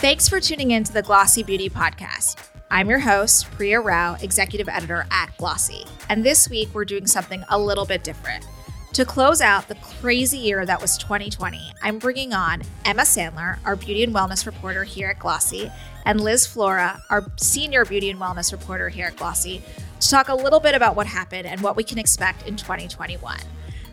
Thanks for tuning in to the Glossy Beauty Podcast. I'm your host, Priya Rao, Executive Editor at Glossy. And this week, we're doing something a little bit different. To close out the crazy year that was 2020, I'm bringing on Emma Sandler, our beauty and wellness reporter here at Glossy, and Liz Flora, our senior beauty and wellness reporter here at Glossy, to talk a little bit about what happened and what we can expect in 2021.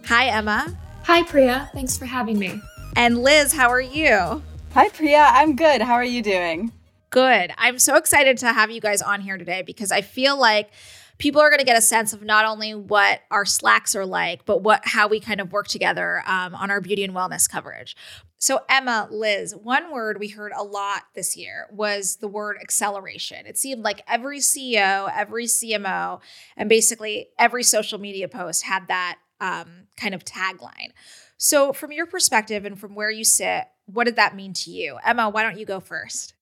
Hi, Emma. Hi, Priya. Thanks for having me. And Liz, how are you? Hi, Priya. I'm good. How are you doing? Good. I'm so excited to have you guys on here today because I feel like people are going to get a sense of not only what our slacks are like, but what how we kind of work together um, on our beauty and wellness coverage. So, Emma, Liz, one word we heard a lot this year was the word acceleration. It seemed like every CEO, every CMO, and basically every social media post had that um, kind of tagline. So, from your perspective and from where you sit, what did that mean to you? Emma, why don't you go first?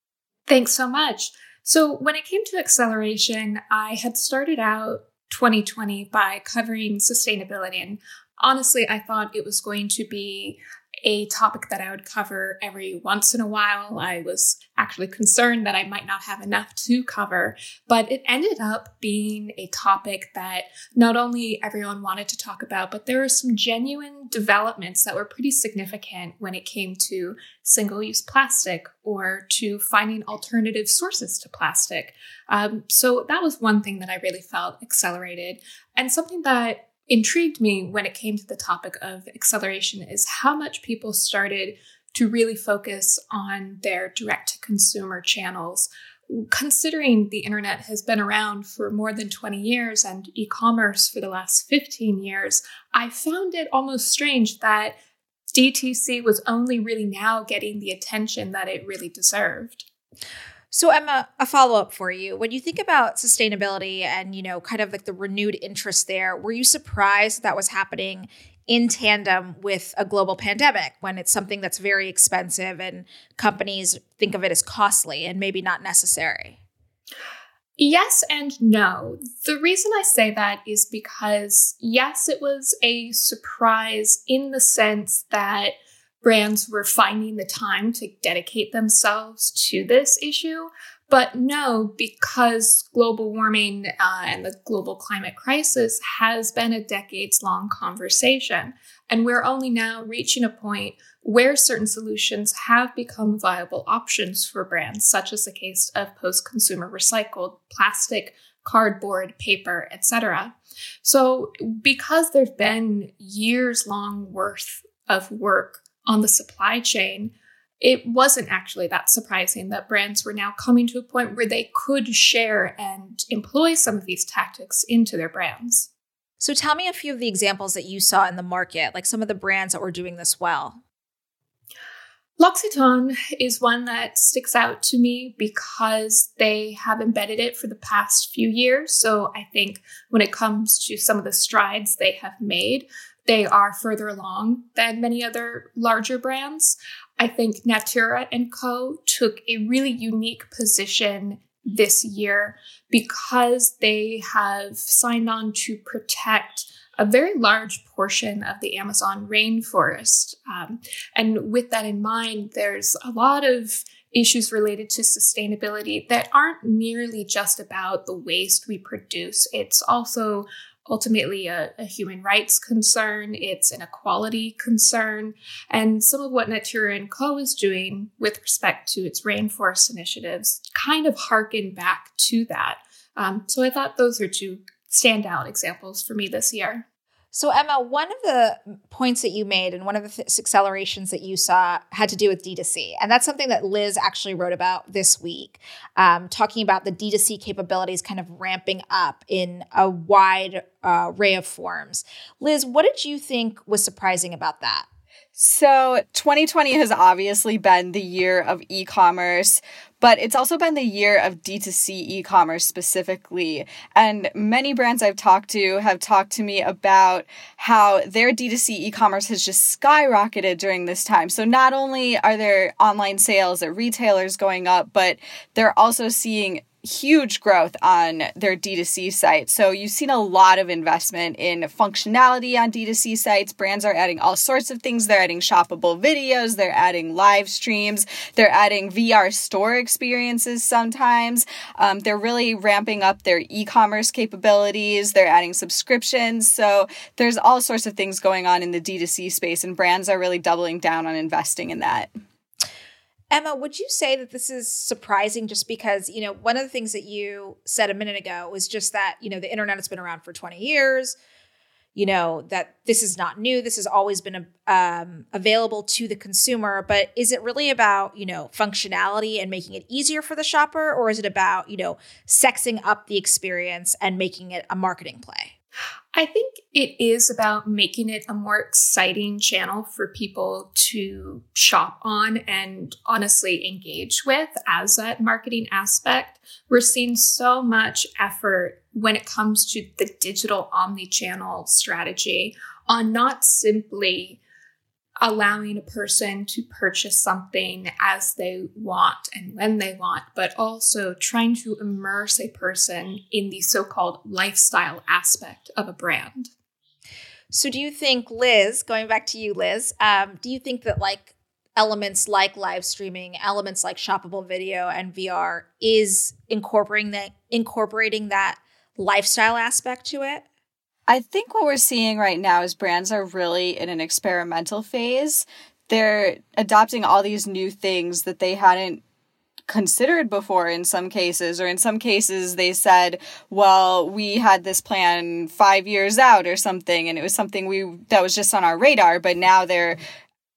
Thanks so much. So, when it came to acceleration, I had started out 2020 by covering sustainability. And honestly, I thought it was going to be a topic that I would cover every once in a while. I was actually concerned that I might not have enough to cover, but it ended up being a topic that not only everyone wanted to talk about, but there were some genuine developments that were pretty significant when it came to single use plastic or to finding alternative sources to plastic. Um, so that was one thing that I really felt accelerated and something that intrigued me when it came to the topic of acceleration is how much people started to really focus on their direct to consumer channels. Considering the internet has been around for more than 20 years and e commerce for the last 15 years, I found it almost strange that DTC was only really now getting the attention that it really deserved. So Emma, a follow up for you. When you think about sustainability and, you know, kind of like the renewed interest there, were you surprised that was happening in tandem with a global pandemic when it's something that's very expensive and companies think of it as costly and maybe not necessary? Yes and no. The reason I say that is because, yes, it was a surprise in the sense that brands were finding the time to dedicate themselves to this issue. But no, because global warming uh, and the global climate crisis has been a decades long conversation. And we're only now reaching a point where certain solutions have become viable options for brands, such as the case of post consumer recycled plastic, cardboard, paper, etc. So, because there's been years long worth of work on the supply chain, it wasn't actually that surprising that brands were now coming to a point where they could share and employ some of these tactics into their brands. So tell me a few of the examples that you saw in the market, like some of the brands that were doing this well. L'Occitane is one that sticks out to me because they have embedded it for the past few years. So I think when it comes to some of the strides they have made, they are further along than many other larger brands. I think Natura and Co took a really unique position this year because they have signed on to protect a very large portion of the Amazon rainforest. Um, and with that in mind, there's a lot of issues related to sustainability that aren't merely just about the waste we produce. It's also ultimately a, a, human rights concern, it's an equality concern, and some of what Natura & Co. is doing with respect to its rainforest initiatives kind of harken back to that. Um, so I thought those are two standout examples for me this year. So, Emma, one of the points that you made and one of the th- accelerations that you saw had to do with D2C. And that's something that Liz actually wrote about this week, um, talking about the D2C capabilities kind of ramping up in a wide uh, array of forms. Liz, what did you think was surprising about that? So, 2020 has obviously been the year of e commerce, but it's also been the year of D2C e commerce specifically. And many brands I've talked to have talked to me about how their D2C e commerce has just skyrocketed during this time. So, not only are their online sales at retailers going up, but they're also seeing huge growth on their D2C site. So you've seen a lot of investment in functionality on D2C sites. Brands are adding all sorts of things. They're adding shoppable videos, they're adding live streams, they're adding VR store experiences sometimes. Um, they're really ramping up their e commerce capabilities, they're adding subscriptions. So there's all sorts of things going on in the D2C space, and brands are really doubling down on investing in that. Emma, would you say that this is surprising just because, you know, one of the things that you said a minute ago was just that, you know, the internet has been around for 20 years, you know, that this is not new. This has always been um, available to the consumer. But is it really about, you know, functionality and making it easier for the shopper? Or is it about, you know, sexing up the experience and making it a marketing play? I think it is about making it a more exciting channel for people to shop on and honestly engage with as that marketing aspect. We're seeing so much effort when it comes to the digital omni channel strategy on not simply allowing a person to purchase something as they want and when they want, but also trying to immerse a person in the so called lifestyle aspect of a brand. So, do you think, Liz, going back to you, Liz, um, do you think that like elements like live streaming, elements like shoppable video and VR is incorporating that incorporating that lifestyle aspect to it? I think what we're seeing right now is brands are really in an experimental phase. They're adopting all these new things that they hadn't considered before in some cases or in some cases they said well we had this plan 5 years out or something and it was something we that was just on our radar but now they're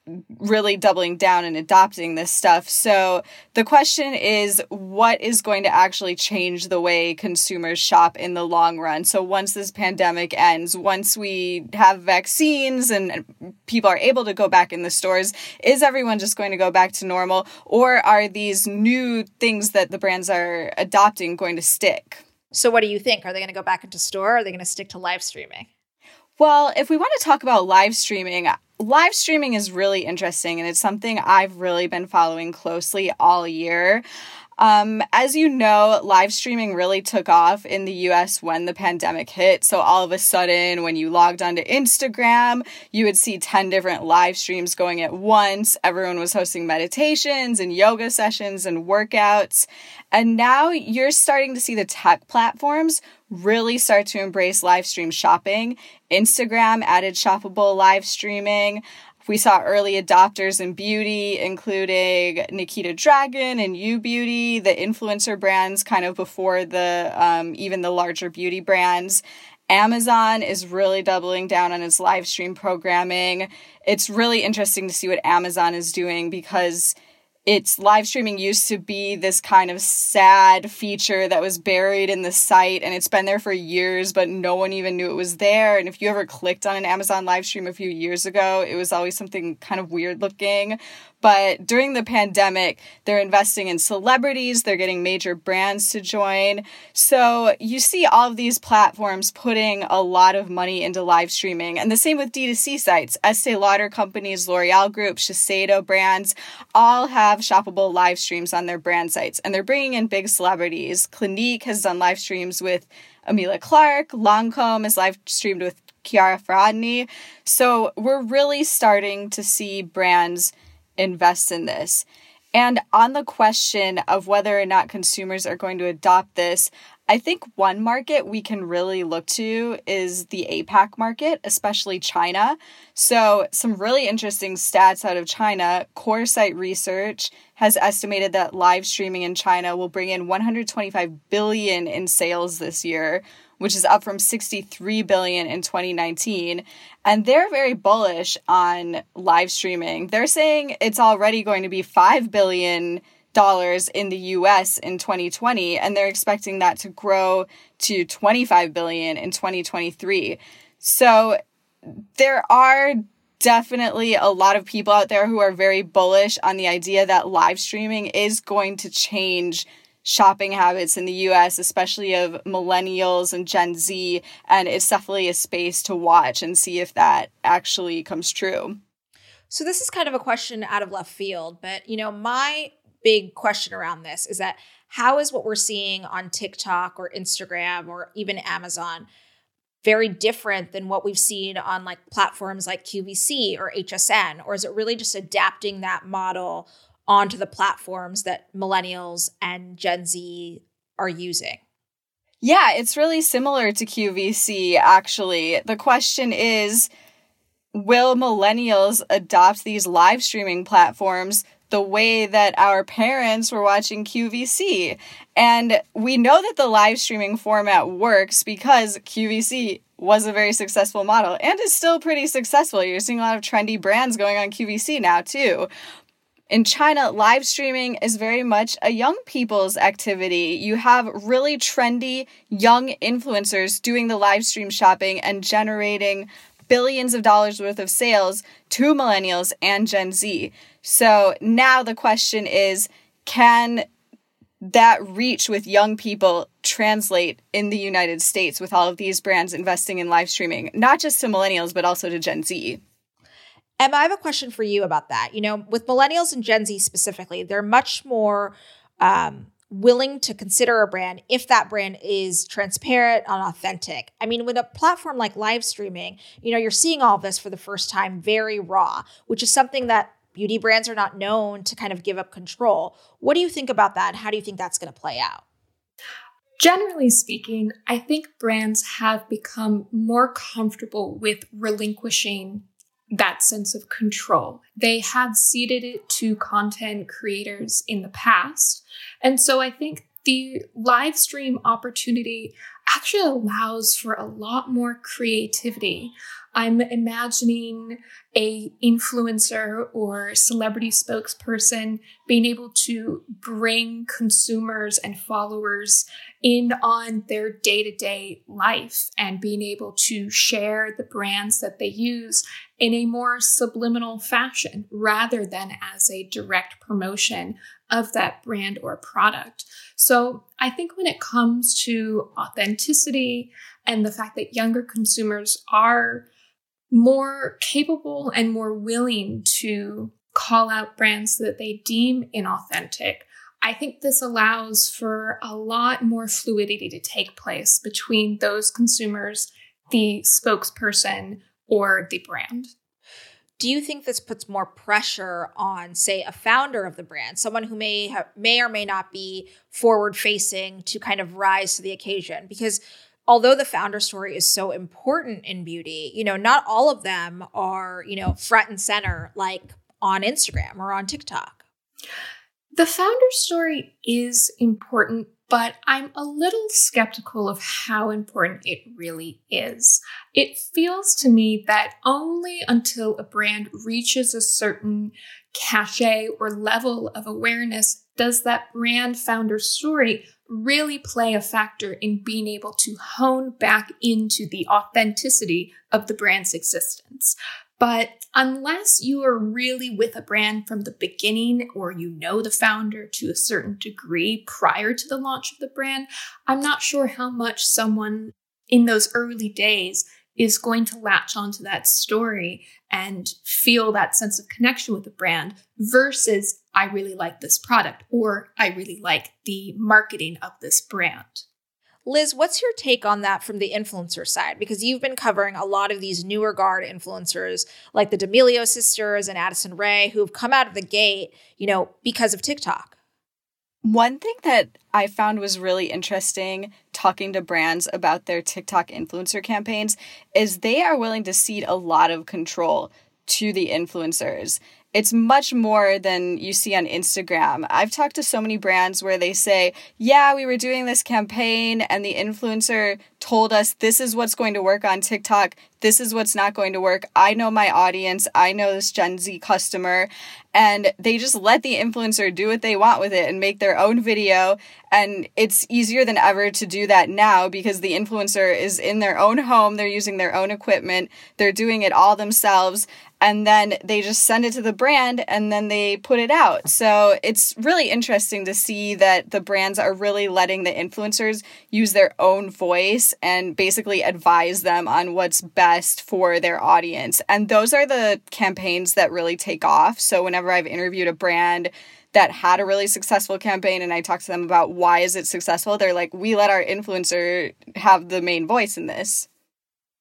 Mm-hmm. really doubling down and adopting this stuff. So the question is what is going to actually change the way consumers shop in the long run? So once this pandemic ends, once we have vaccines and people are able to go back in the stores, is everyone just going to go back to normal or are these new things that the brands are adopting going to stick? So what do you think? Are they going to go back into store? Or are they going to stick to live streaming? Well, if we want to talk about live streaming, live streaming is really interesting and it's something I've really been following closely all year. Um, as you know, live streaming really took off in the US when the pandemic hit. So all of a sudden, when you logged onto Instagram, you would see 10 different live streams going at once. Everyone was hosting meditations and yoga sessions and workouts. And now you're starting to see the tech platforms really start to embrace live stream shopping. Instagram added shoppable live streaming. We saw early adopters in beauty, including Nikita Dragun and U Beauty, the influencer brands, kind of before the um, even the larger beauty brands. Amazon is really doubling down on its live stream programming. It's really interesting to see what Amazon is doing because it's live streaming used to be this kind of sad feature that was buried in the site and it's been there for years but no one even knew it was there. And if you ever clicked on an Amazon live stream a few years ago it was always something kind of weird looking but during the pandemic, they're investing in celebrities, they're getting major brands to join. So you see all of these platforms putting a lot of money into live streaming. And the same with D2C sites. Estee Lauder companies, L'Oreal Group, Shiseido brands all have shoppable live streams on their brand sites. And they're bringing in big celebrities. Clinique has done live streams with Emilia Clarke. Lancome is live streamed with Chiara Ferragni. So we're really starting to see brands invest in this. And on the question of whether or not consumers are going to adopt this, I think one market we can really look to is the APAC market, especially China. So, some really interesting stats out of China. Coresight Research has estimated that live streaming in China will bring in 125 billion in sales this year, which is up from 63 billion in 2019. And they're very bullish on live streaming. They're saying it's already going to be 5 billion dollars in the US in 2020 and they're expecting that to grow to 25 billion in 2023. So there are definitely a lot of people out there who are very bullish on the idea that live streaming is going to change shopping habits in the US, especially of millennials and Gen Z. And it's definitely a space to watch and see if that actually comes true. So, this is kind of a question out of left field, but you know, my big question around this is that how is what we're seeing on TikTok or Instagram or even Amazon very different than what we've seen on like platforms like QVC or HSN? Or is it really just adapting that model onto the platforms that millennials and Gen Z are using? Yeah, it's really similar to QVC, actually. The question is will millennials adopt these live streaming platforms the way that our parents were watching QVC. And we know that the live streaming format works because QVC was a very successful model and is still pretty successful. You're seeing a lot of trendy brands going on QVC now, too. In China, live streaming is very much a young people's activity. You have really trendy young influencers doing the live stream shopping and generating billions of dollars worth of sales to millennials and Gen Z. So now the question is can that reach with young people translate in the United States with all of these brands investing in live streaming, not just to millennials, but also to Gen Z? Emma, I have a question for you about that. You know, with millennials and Gen Z specifically, they're much more um, willing to consider a brand if that brand is transparent and authentic. I mean, with a platform like live streaming, you know, you're seeing all this for the first time very raw, which is something that beauty brands are not known to kind of give up control. What do you think about that? How do you think that's going to play out? Generally speaking, I think brands have become more comfortable with relinquishing that sense of control. They have ceded it to content creators in the past. And so I think the live stream opportunity actually allows for a lot more creativity. I'm imagining a influencer or celebrity spokesperson being able to bring consumers and followers in on their day-to-day life and being able to share the brands that they use in a more subliminal fashion rather than as a direct promotion of that brand or product. So I think when it comes to authenticity and the fact that younger consumers are more capable and more willing to call out brands that they deem inauthentic, I think this allows for a lot more fluidity to take place between those consumers, the spokesperson, or the brand. Do you think this puts more pressure on, say, a founder of the brand, someone who may may or may not be forward facing to kind of rise to the occasion? Because although the founder story is so important in beauty, you know, not all of them are, you know, front and center like on Instagram or on TikTok. The founder story is important, but I'm a little skeptical of how important it really is. It feels to me that only until a brand reaches a certain cachet or level of awareness does that brand founder story really play a factor in being able to hone back into the authenticity of the brand's existence. But unless you are really with a brand from the beginning or you know the founder to a certain degree prior to the launch of the brand, I'm not sure how much someone in those early days is going to latch onto that story and feel that sense of connection with the brand versus I really like this product or I really like the marketing of this brand. Liz, what's your take on that from the influencer side? Because you've been covering a lot of these newer guard influencers like the D'Amelio sisters and Addison Rae who've come out of the gate, you know, because of TikTok. One thing that I found was really interesting talking to brands about their TikTok influencer campaigns is they are willing to cede a lot of control to the influencers it's much more than you see on Instagram. I've talked to so many brands where they say, Yeah, we were doing this campaign, and the influencer told us this is what's going to work on TikTok, this is what's not going to work. I know my audience, I know this Gen Z customer, and they just let the influencer do what they want with it and make their own video. And it's easier than ever to do that now because the influencer is in their own home, they're using their own equipment, they're doing it all themselves, and then they just send it to the brand and then they put it out. So it's really interesting to see that the brands are really letting the influencers use their own voice and basically advise them on what's best for their audience. And those are the campaigns that really take off. So whenever I've interviewed a brand, that had a really successful campaign and I talked to them about why is it successful, they're like, we let our influencer have the main voice in this.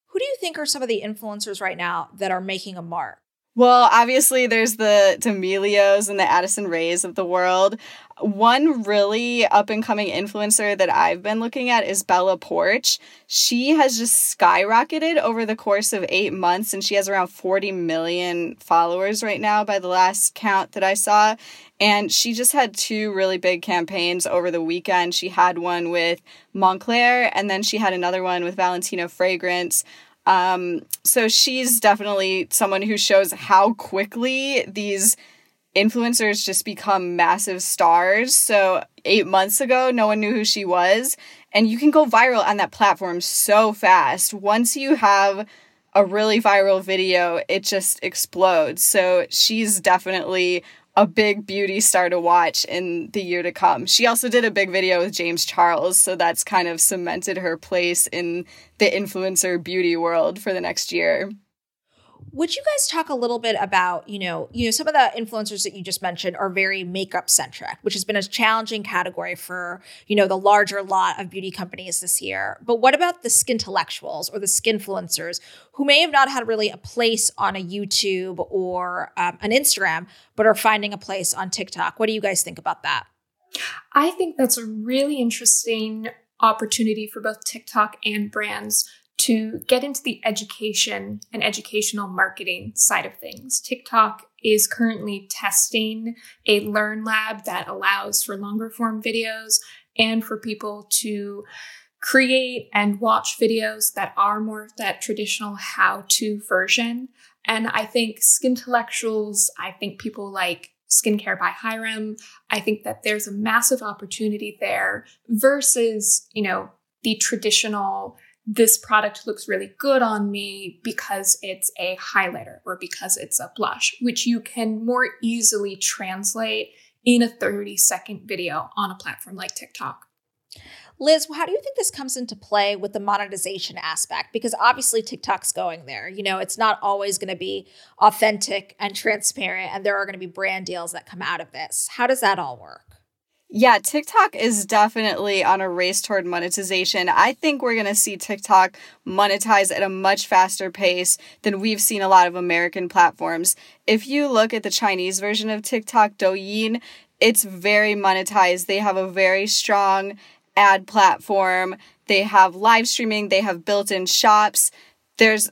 Who do you think are some of the influencers right now that are making a mark? Well, obviously, there's the D'Amelios and the Addison Rays of the world. One really up and coming influencer that I've been looking at is Bella Poarch. She has just skyrocketed over the course of eight months, and she has around 40 million followers right now by the last count that I saw. And she just had two really big campaigns over the weekend. She had one with Moncler, and then she had another one with Valentino Fragrance. Um, so she's definitely someone who shows how quickly these influencers just become massive stars. So, eight months ago, no one knew who she was. And you can go viral on that platform so fast. Once you have a really viral video, it just explodes. So, she's definitely a big beauty star to watch in the year to come. She also did a big video with James Charles, so that's kind of cemented her place in the influencer beauty world for the next year. Would you guys talk a little bit about, you know, you know, some of the influencers that you just mentioned are very makeup centric, which has been a challenging category for, you know, the larger lot of beauty companies this year. But what about the skin intellectuals or the skinfluencers who may have not had really a place on a YouTube or um, an Instagram, but are finding a place on TikTok? What do you guys think about that? I think that's a really interesting opportunity for both TikTok and brands to get into the education and educational marketing side of things. TikTok is currently testing a Learn Lab that allows for longer form videos and for people to create and watch videos that are more that traditional how to version. And I think skin intellectuals, I think people like skincare by Hyram, I think that there's a massive opportunity there versus, you know, the traditional this product looks really good on me because it's a highlighter or because it's a blush, which you can more easily translate in a 30 second video on a platform like TikTok. Liz, how do you think this comes into play with the monetization aspect? Because obviously TikTok's going there. You know, it's not always going to be authentic and transparent, and there are going to be brand deals that come out of this. How does that all work? Yeah, TikTok is definitely on a race toward monetization. I think we're going to see TikTok monetize at a much faster pace than we've seen a lot of American platforms. If you look at the Chinese version of TikTok, Douyin, it's very monetized. They have a very strong ad platform. They have live streaming, they have built in shops. There's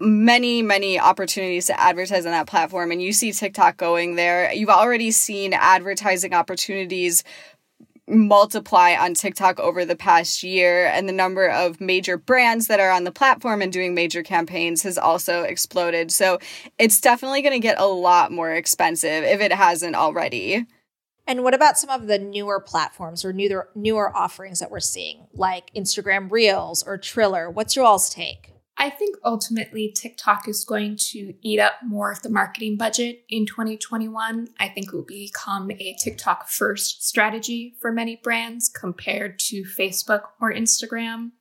many, many opportunities to advertise on that platform, and you see TikTok going there. You've already seen advertising opportunities multiply on TikTok over the past year, and the number of major brands that are on the platform and doing major campaigns has also exploded. So it's definitely going to get a lot more expensive if it hasn't already. And what about some of the newer platforms or newer newer offerings that we're seeing, like Instagram Reels or Triller? What's your all's take? I think ultimately TikTok is going to eat up more of the marketing budget in 2021. I think it will become a TikTok first strategy for many brands compared to Facebook or Instagram.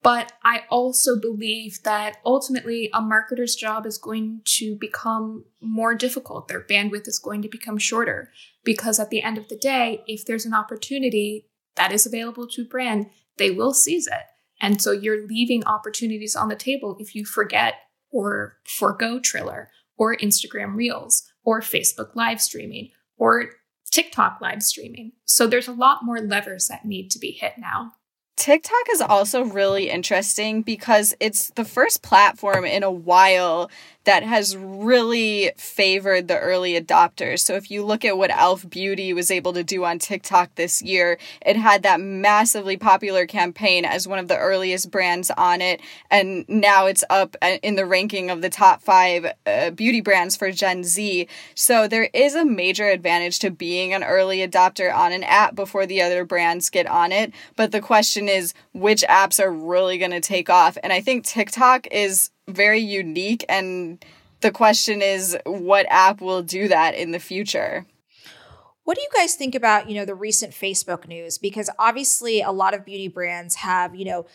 But I also believe that ultimately a marketer's job is going to become more difficult. Their bandwidth is going to become shorter because at the end of the day, if there's an opportunity that is available to a brand, they will seize it. And so you're leaving opportunities on the table if you forget or forego Triller or Instagram Reels or Facebook live streaming or TikTok live streaming. So there's a lot more levers that need to be hit now. TikTok is also really interesting because it's the first platform in a while that has really favored the early adopters. So if you look at what Elf Beauty was able to do on TikTok this year, it had that massively popular campaign as one of the earliest brands on it. And now it's up uh, in the ranking of the top five uh, beauty brands for Gen Z. So there is a major advantage to being an early adopter on an app before the other brands get on it. But the question is, which apps are really going to take off? And I think TikTok is very unique and the question is what app will do that in the future? What do you guys think about, you know, the recent Facebook news? Because obviously a lot of beauty brands have, you know,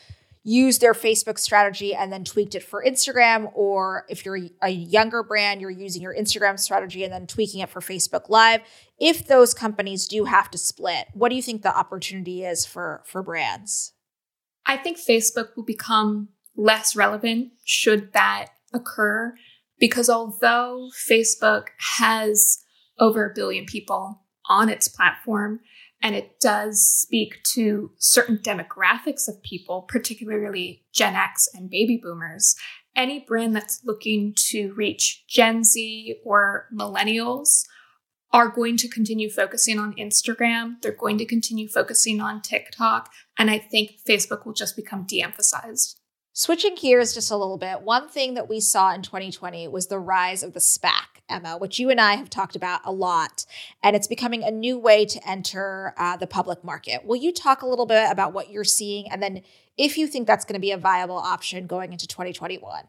used their Facebook strategy and then tweaked it for Instagram. Or if you're a younger brand, you're using your Instagram strategy and then tweaking it for Facebook Live. If those companies do have to split, what do you think the opportunity is for for brands? I think Facebook will become less relevant should that occur because although Facebook has over a billion people on its platform. And it does speak to certain demographics of people, particularly Gen X and baby boomers. Any brand that's looking to reach Gen Z or millennials are going to continue focusing on Instagram. They're going to continue focusing on TikTok. And I think Facebook will just become de emphasized. Switching gears just a little bit, one thing that we saw in 2020 was the rise of the SPAC, Emma, which you and I have talked about a lot, and it's becoming a new way to enter uh, the public market. Will you talk a little bit about what you're seeing, and then if you think that's going to be a viable option going into 2021?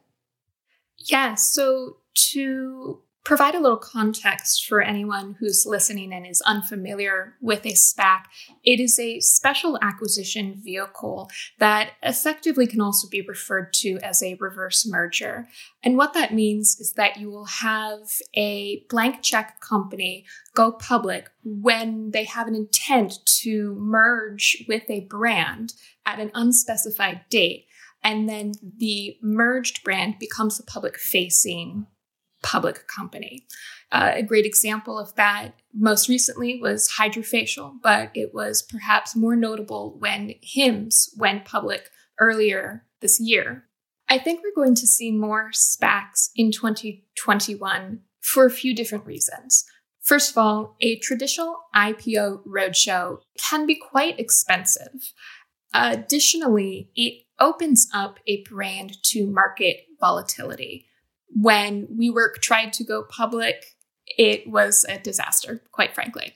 Yeah, so to provide a little context for anyone who's listening and is unfamiliar with a SPAC, it is a special acquisition vehicle that effectively can also be referred to as a reverse merger. And what that means is that you will have a blank check company go public when they have an intent to merge with a brand at an unspecified date. And then the merged brand becomes a public facing public company. Uh, a great example of that most recently was Hydrafacial, but it was perhaps more notable when Hims went public earlier this year. I think we're going to see more SPACs in 2021 for a few different reasons. First of all, a traditional IPO roadshow can be quite expensive. Additionally, it opens up a brand to market volatility when WeWork tried to go public, it was a disaster, quite frankly.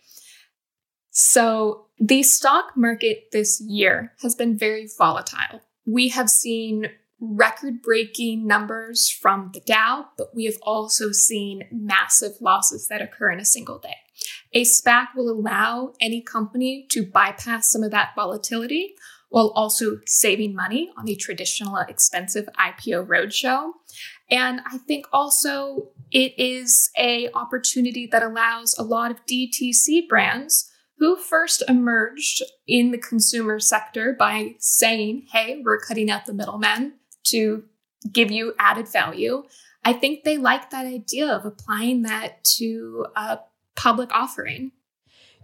So, the stock market this year has been very volatile. We have seen record breaking numbers from the Dow, but we have also seen massive losses that occur in a single day. A SPAC will allow any company to bypass some of that volatility while also saving money on the traditional expensive IPO roadshow. And I think also it is a opportunity that allows a lot of DTC brands who first emerged in the consumer sector by saying, hey, we're cutting out the middlemen to give you added value. I think they like that idea of applying that to a public offering.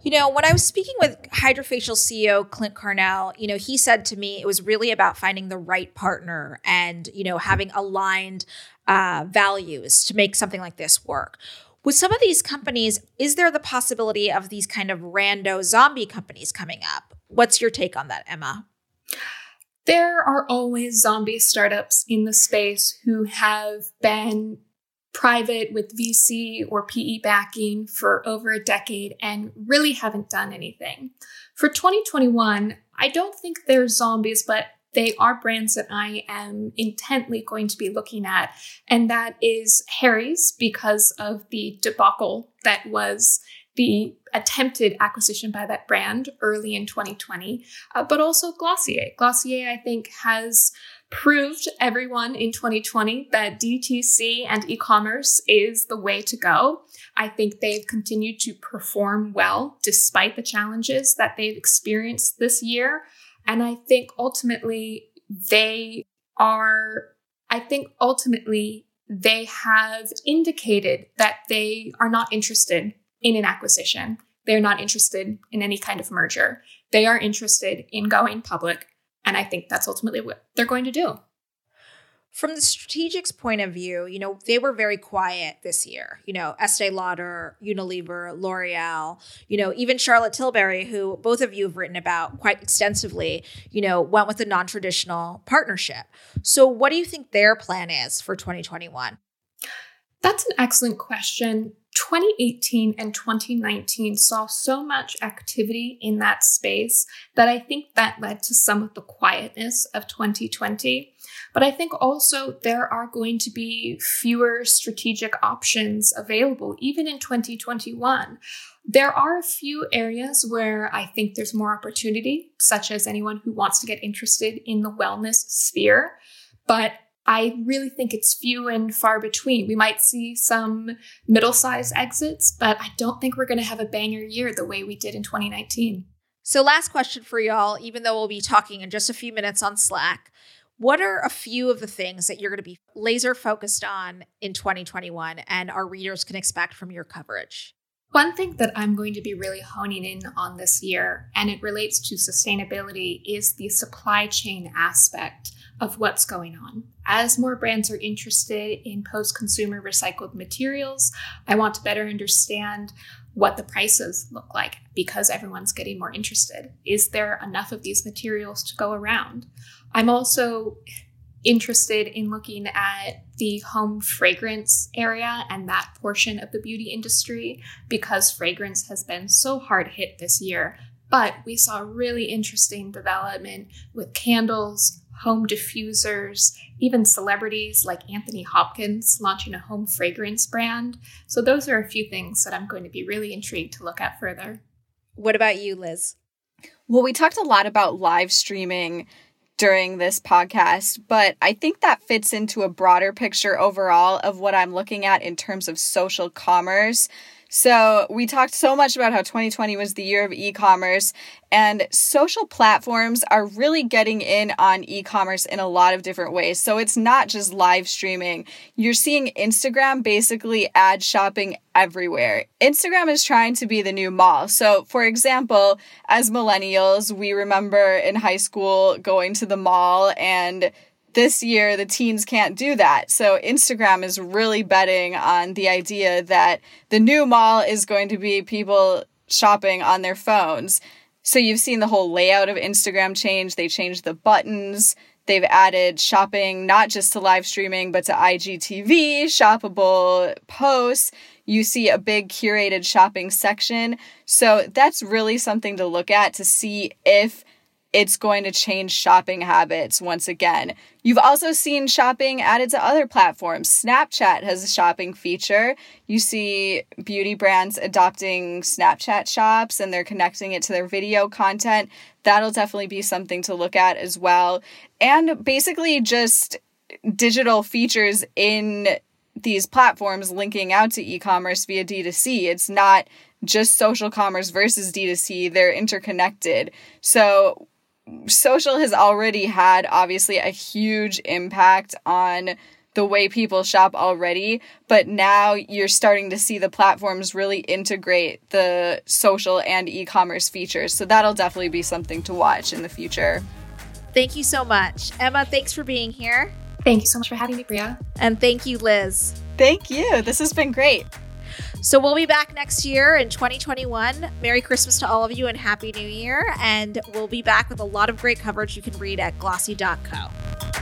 You know, when I was speaking with Hydrafacial CEO Clint Carnell, you know, he said to me it was really about finding the right partner and, you know, having aligned uh, values to make something like this work. With some of these companies, is there the possibility of these kind of rando zombie companies coming up? What's your take on that, Emma? There are always zombie startups in the space who have been private with VC or PE backing for over a decade and really haven't done anything. For 2021, I don't think they're zombies, but they are brands that I am intently going to be looking at. And that is Harry's because of the debacle that was the attempted acquisition by that brand early in 2020, uh, but also Glossier. Glossier, I think, has proved everyone in 2020 that DTC and e commerce is the way to go. I think they've continued to perform well despite the challenges that they've experienced this year. And I think ultimately they are, I think ultimately they have indicated that they are not interested in an acquisition. They're not interested in any kind of merger. They are interested in going public and I think that's ultimately what they're going to do. From the strategic's point of view, you know, they were very quiet this year. You know, Estee Lauder, Unilever, L'Oreal, you know, even Charlotte Tilbury, who both of you have written about quite extensively, you know, went with a non traditional partnership. So, what do you think their plan is for 2021? That's an excellent question. 2018 and 2019 saw so much activity in that space that I think that led to some of the quietness of 2020. But I think also there are going to be fewer strategic options available, even in 2021. There are a few areas where I think there's more opportunity, such as anyone who wants to get interested in the wellness sphere. But I really think it's few and far between. We might see some middle sized exits, but I don't think we're going to have a banger year the way we did in 2019. So, last question for y'all, even though we'll be talking in just a few minutes on Slack. What are a few of the things that you're going to be laser focused on in 2021 and our readers can expect from your coverage? One thing that I'm going to be really honing in on this year, and it relates to sustainability, is the supply chain aspect of what's going on. As more brands are interested in post consumer recycled materials, I want to better understand what the prices look like because everyone's getting more interested. Is there enough of these materials to go around? I'm also interested in looking at the home fragrance area and that portion of the beauty industry because fragrance has been so hard hit this year. But we saw really interesting development with candles, home diffusers, even celebrities like Anthony Hopkins launching a home fragrance brand. So, those are a few things that I'm going to be really intrigued to look at further. What about you, Liz? Well, we talked a lot about live streaming during this podcast, but I think that fits into a broader picture overall of what I'm looking at in terms of social commerce. So, we talked so much about how 2020 was the year of e commerce, and social platforms are really getting in on e commerce in a lot of different ways. So, it's not just live streaming. You're seeing Instagram basically ad shopping everywhere. Instagram is trying to be the new mall. So, for example, as millennials, we remember in high school going to the mall and this year the teens can't do that. So Instagram is really betting on the idea that the new mall is going to be people shopping on their phones. So you've seen the whole layout of Instagram change. They changed the buttons. They've added shopping not just to live streaming, but to IGTV, shoppable posts. You see a big curated shopping section. So that's really something to look at to see if it's going to change shopping habits once again. You've also seen shopping added to other platforms. Snapchat has a shopping feature. You see beauty brands adopting Snapchat shops and they're connecting it to their video content. That'll definitely be something to look at as well. And basically, just digital features in these platforms linking out to e commerce via D2C. It's not just social commerce versus D2C, they're interconnected. So social has already had obviously a huge impact on the way people shop already, but now you're starting to see the platforms really integrate the social and e commerce features. So that'll definitely be something to watch in the future. Thank you so much. Emma, thanks for being here. Thank you so much for having me, Priya. And thank you, Liz. Thank you. This has been great. So we'll be back next year in 2021. Merry Christmas to all of you and Happy New Year. And we'll be back with a lot of great coverage you can read at glossy.co.